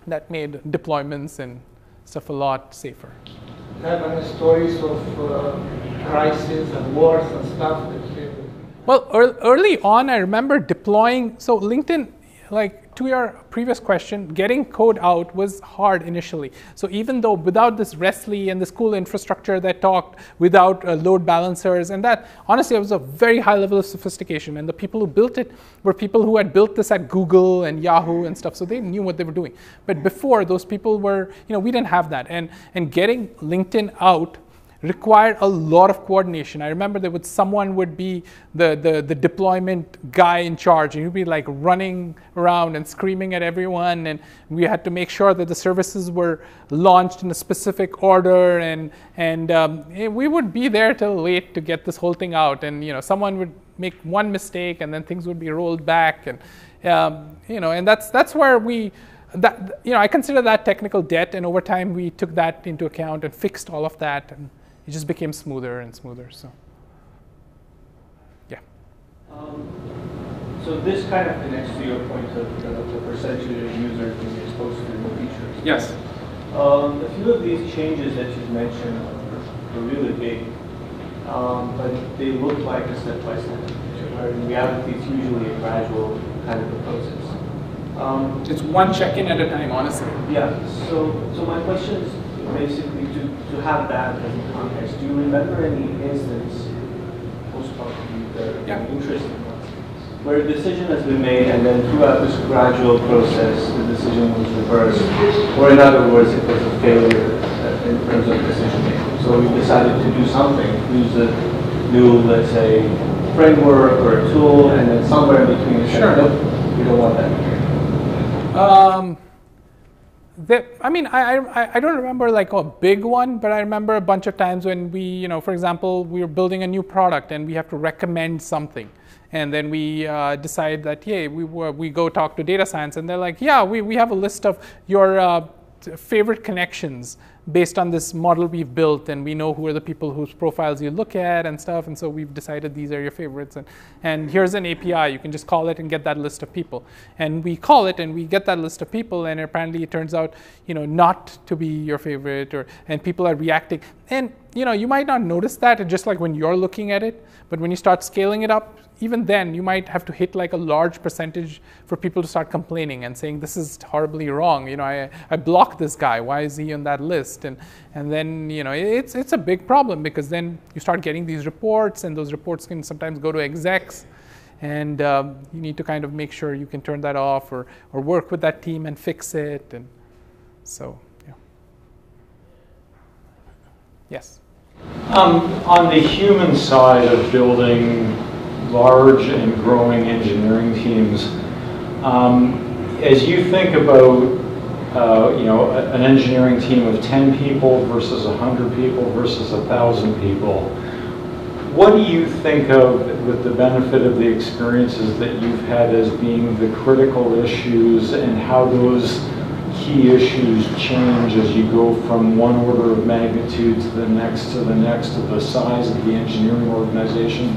that made deployments and stuff a lot safer. Have any stories of uh, crises and wars and stuff? well, early on, I remember deploying. So LinkedIn, like to your previous question, getting code out was hard initially. So even though without this Rest.li and this cool infrastructure that talked, without uh, load balancers, and that honestly it was a very high level of sophistication. And the people who built it were people who had built this at Google and Yahoo and stuff, so they knew what they were doing. But before, those people were, you know, we didn't have that. And and getting LinkedIn out required a lot of coordination. I remember there would someone would be the, the, the deployment guy in charge, and he'd be like running around and screaming at everyone, and we had to make sure that the services were launched in a specific order, and and um, eh, we would be there till late to get this whole thing out, and you know someone would make one mistake, and then things would be rolled back, and um, you know, and that's that's where we that you know I consider that technical debt, and over time we took that into account and fixed all of that. And, it just became smoother and smoother. So, yeah. Um, so this kind of connects to your point of the, the percentage of users being exposed to new features. Yes. Um, a few of these changes that you've mentioned are, are really big, um, but they look like a step-by-step. Where in reality, it's usually a gradual kind of a process. Um, it's one check-in at a time, honestly. Yeah. So, so my question is basically to, have that as a context. Do you remember any instance, most probably the yeah. interesting ones, where a decision has been made and then throughout this gradual process the decision was reversed, or in other words, it was a failure uh, in terms of decision making. So we decided to do something, use a new, let's say, framework or a tool, and then somewhere in between, sure. Said, nope, we don't want that. Um, the, I mean, I, I, I don't remember like a big one, but I remember a bunch of times when we, you know, for example, we were building a new product and we have to recommend something. And then we uh, decide that, yeah, we, we go talk to data science and they're like, yeah, we, we have a list of your uh, favorite connections based on this model we've built and we know who are the people whose profiles you look at and stuff and so we've decided these are your favorites. And, and here's an api you can just call it and get that list of people. And we call it and we get that list of people and apparently it turns out you know not to be your favorite or and people are reacting and you know you might not notice that just like when you're looking at it but when you start scaling it up even then you might have to hit like a large percentage for people to start complaining and saying this is horribly wrong you know i, I blocked this guy why is he on that list? And and then you know it's it's a big problem because then you start getting these reports and those reports can sometimes go to execs and um, you need to kind of make sure you can turn that off or or work with that team and fix it and so yeah yes um, on the human side of building large and growing engineering teams. Um, as you think about uh, you know, an engineering team of 10 people versus 100 people versus 1,000 people, what do you think of with the benefit of the experiences that you've had as being the critical issues and how those key issues change as you go from one order of magnitude to the next to the next to the size of the engineering organization?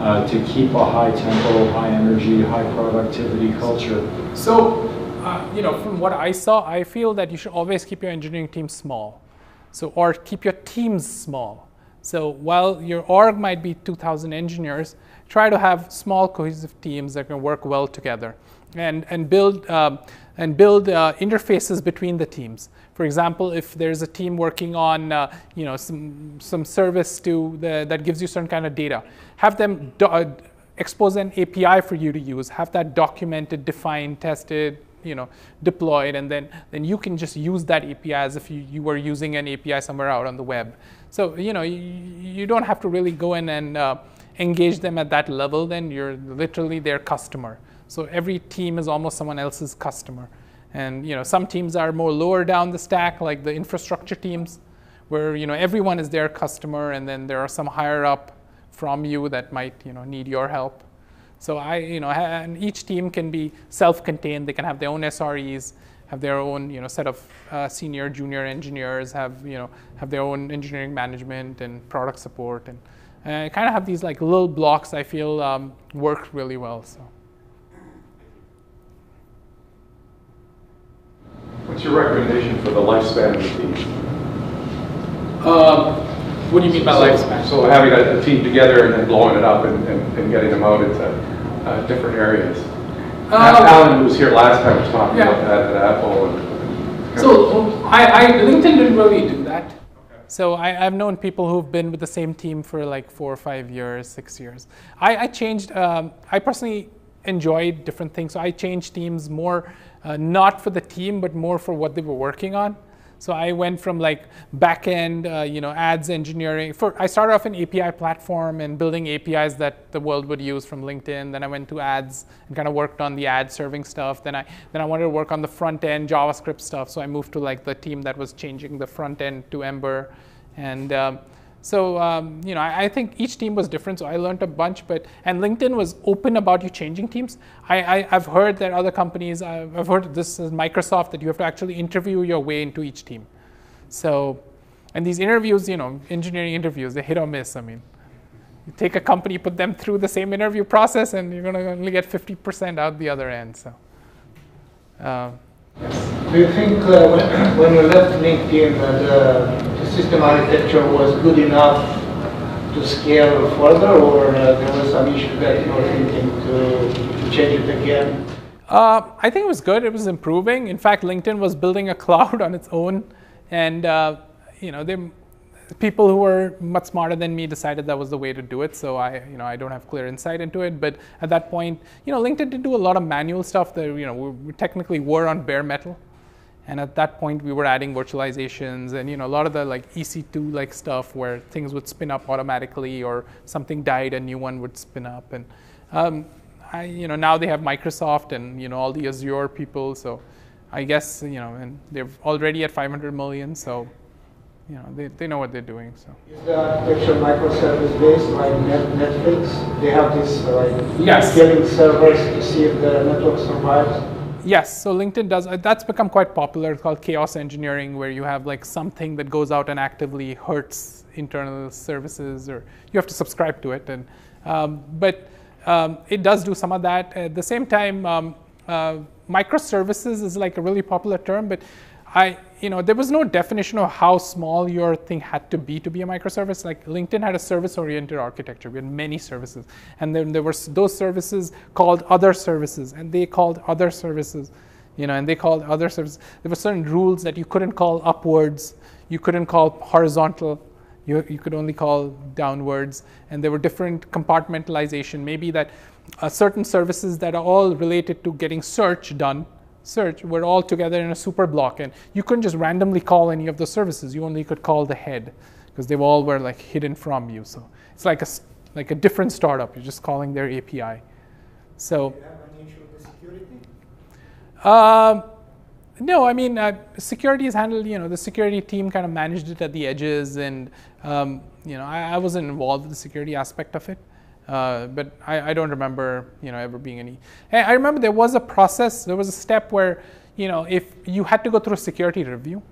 uh, to keep a high tempo, high energy, high productivity culture? So, uh, you know, from what I saw, I feel that you should always keep your engineering team small. So, or keep your teams small. So while your org might be 2,000 engineers, try to have small cohesive teams that can work well together and, and build, um, and build uh, interfaces between the teams. For example, if there's a team working on uh, you know, some, some service to the, that gives you certain kind of data, have them uh, expose an API for you to use, have that documented, defined, tested, you know, deployed, and then, then you can just use that API as if you, you were using an API somewhere out on the web. So, you know, you, you don't have to really go in and uh, engage them at that level, then you're literally their customer. So every team is almost someone else's customer. And you know, some teams are more lower down the stack, like the infrastructure teams, where you know everyone is their customer, and then there are some higher up from you that might you know need your help. So I, you know, and each team can be self-contained. They can have their own SREs, have their own you know set of uh, senior, junior engineers, have you know have their own engineering management and product support, and uh, kind of have these like little blocks. I feel um, work really well. So. What's your recommendation for the lifespan of the team? Um, what do you mean by so, lifespan? So having a, a, team together and then blowing it up and, and, and getting them out into uh, different areas. Uh, Alan, who was here last time, was talking yeah. about that at Apple. And, so I, I, LinkedIn didn't really do that. So I, have known people who've been with the same team for like four or five years, six years. I, I changed. Um, I personally enjoyed different things. So I changed teams more uh, not for the team, but more for what they were working on. So I went from like backend, uh, you know, ads engineering. For I started off an API platform and building APIs that the world would use from LinkedIn. Then I went to ads and kind of worked on the ad serving stuff. Then I then I wanted to work on the front end JavaScript stuff. So I moved to like the team that was changing the front end to Ember, and um, so um, you know, I, I, think each team was different. So I learned a bunch. But and LinkedIn was open about you changing teams. I, I have heard that other companies. I've, I've heard this is Microsoft that you have to actually interview your way into each team. So, and these interviews, you know, engineering interviews, they hit or miss. I mean, you take a company, put them through the same interview process, and you're to only get 50% out the other end. So. Uh, Do you think uh, when, when you left LinkedIn that uh, system architecture was good enough to scale further, or uh, there was some issue that you were thinking to, to change it again? Uh, I think it was good. It was improving. In fact, LinkedIn was building a (laughs) cloud on its own, and uh, you know, they, people who were much smarter than me decided that was the way to do it. So I, you know, I don't have clear insight into it. But at that point, you know, LinkedIn did do a lot of manual stuff. That you know, we, we technically were on bare metal. And at that point, we were adding virtualizations and you know a lot of the like EC2 like stuff where things would spin up automatically or something died, a new one would spin up. And um, I, you know now they have Microsoft and you know all the Azure people, so I guess you know, and they're already at 500 million, so you know they, they know what they're doing. So is the architecture microservice based like Netflix? They have this like yes. scaling servers to see if the network survives. Yes, so LinkedIn does. Uh, that's become quite popular. It's called chaos engineering, where you have like something that goes out and actively hurts internal services, or you have to subscribe to it. And um, but um, it does do some of that. At the same time, um, uh, microservices is like a really popular term, but I, you know, there was no definition of how small your thing had to be to be a microservice. Like LinkedIn had a service-oriented architecture. We had many services, and then there were those services called other services, and they called other services, you know, and they called other services. There were certain rules that you couldn't call upwards, you couldn't call horizontal, you, you could only call downwards, and there were different compartmentalization. Maybe that uh, certain services that are all related to getting search done, search, were all together in a super block, and you couldn't just randomly call any of the services. You only could call the head because they all were like hidden from you. So it's like a like a different startup. You're just calling their API. So. Do you have any issue with the security? Um, no, I mean, uh, security is handled, you know, the security team kind of managed it at the edges and, um, you know, I, I, wasn't involved with the security aspect of it. Uh, but I, I, don't remember, you know, ever being any. I remember there was a process, there was a step where, you know, if you had to go through a security review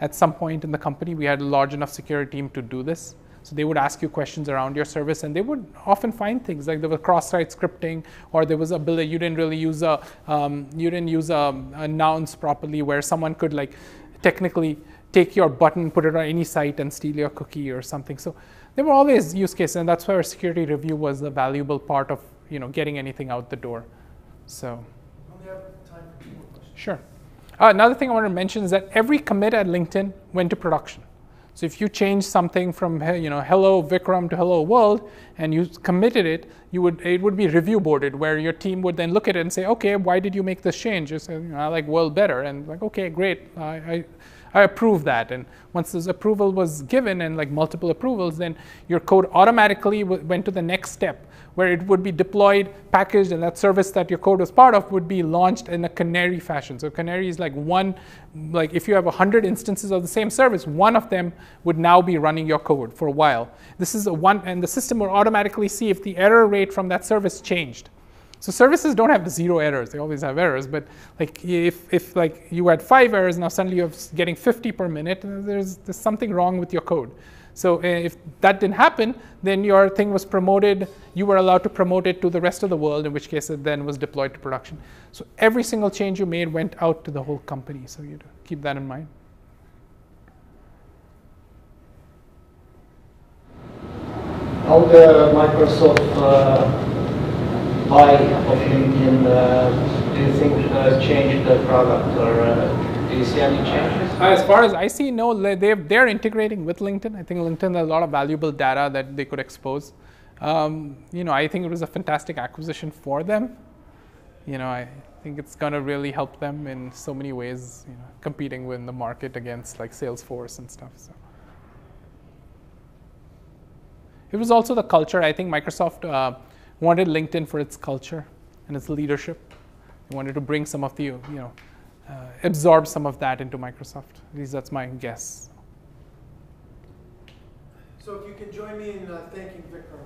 at some point in the company, we had a large enough security team to do this. So they would ask you questions around your service, and they would often find things like there was cross-site scripting, or there was a ability you didn't really use a um, you didn't use a, a nonce properly, where someone could like technically take your button, put it on any site, and steal your cookie or something. So there were always use cases, and that's why our security review was a valuable part of you know getting anything out the door. So. Sure. Uh, another thing I want to mention is that every commit at LinkedIn went to production. So if you change something from you know hello Vikram to hello world and you committed it, you would it would be review boarded where your team would then look at it and say, okay, why did you make this change? You say, you know, I like world better, and like okay, great, I, I I approve that. And once this approval was given and like multiple approvals, then your code automatically went to the next step where it would be deployed, packaged, and that service that your code was part of would be launched in a canary fashion. So canary is like one, like if you have 100 instances of the same service, one of them would now be running your code for a while. This is a one, and the system will automatically see if the error rate from that service changed. So services don't have zero errors; they always have errors. But like if, if like you had five errors, now suddenly you're getting 50 per minute, there's, there's something wrong with your code. So uh, if that didn't happen, then your thing was promoted. You were allowed to promote it to the rest of the world, in which case it then was deployed to production. So every single change you made went out to the whole company. So you keep that in mind. How the Microsoft uh, buy of LinkedIn, uh, do you think uh, changed the product or uh, do you see any changes? As far as I see, no. They're, they're integrating with LinkedIn. I think LinkedIn has a lot of valuable data that they could expose. Um, you know, I think it was a fantastic acquisition for them. You know, I think it's going to really help them in so many ways, you know, competing in the market against like Salesforce and stuff. So. It was also the culture. I think Microsoft uh, wanted LinkedIn for its culture and its leadership. They wanted to bring some of the, you know, uh, absorb some of that into Microsoft. At least that's my guess. So if you can join me in uh, thanking Vikram.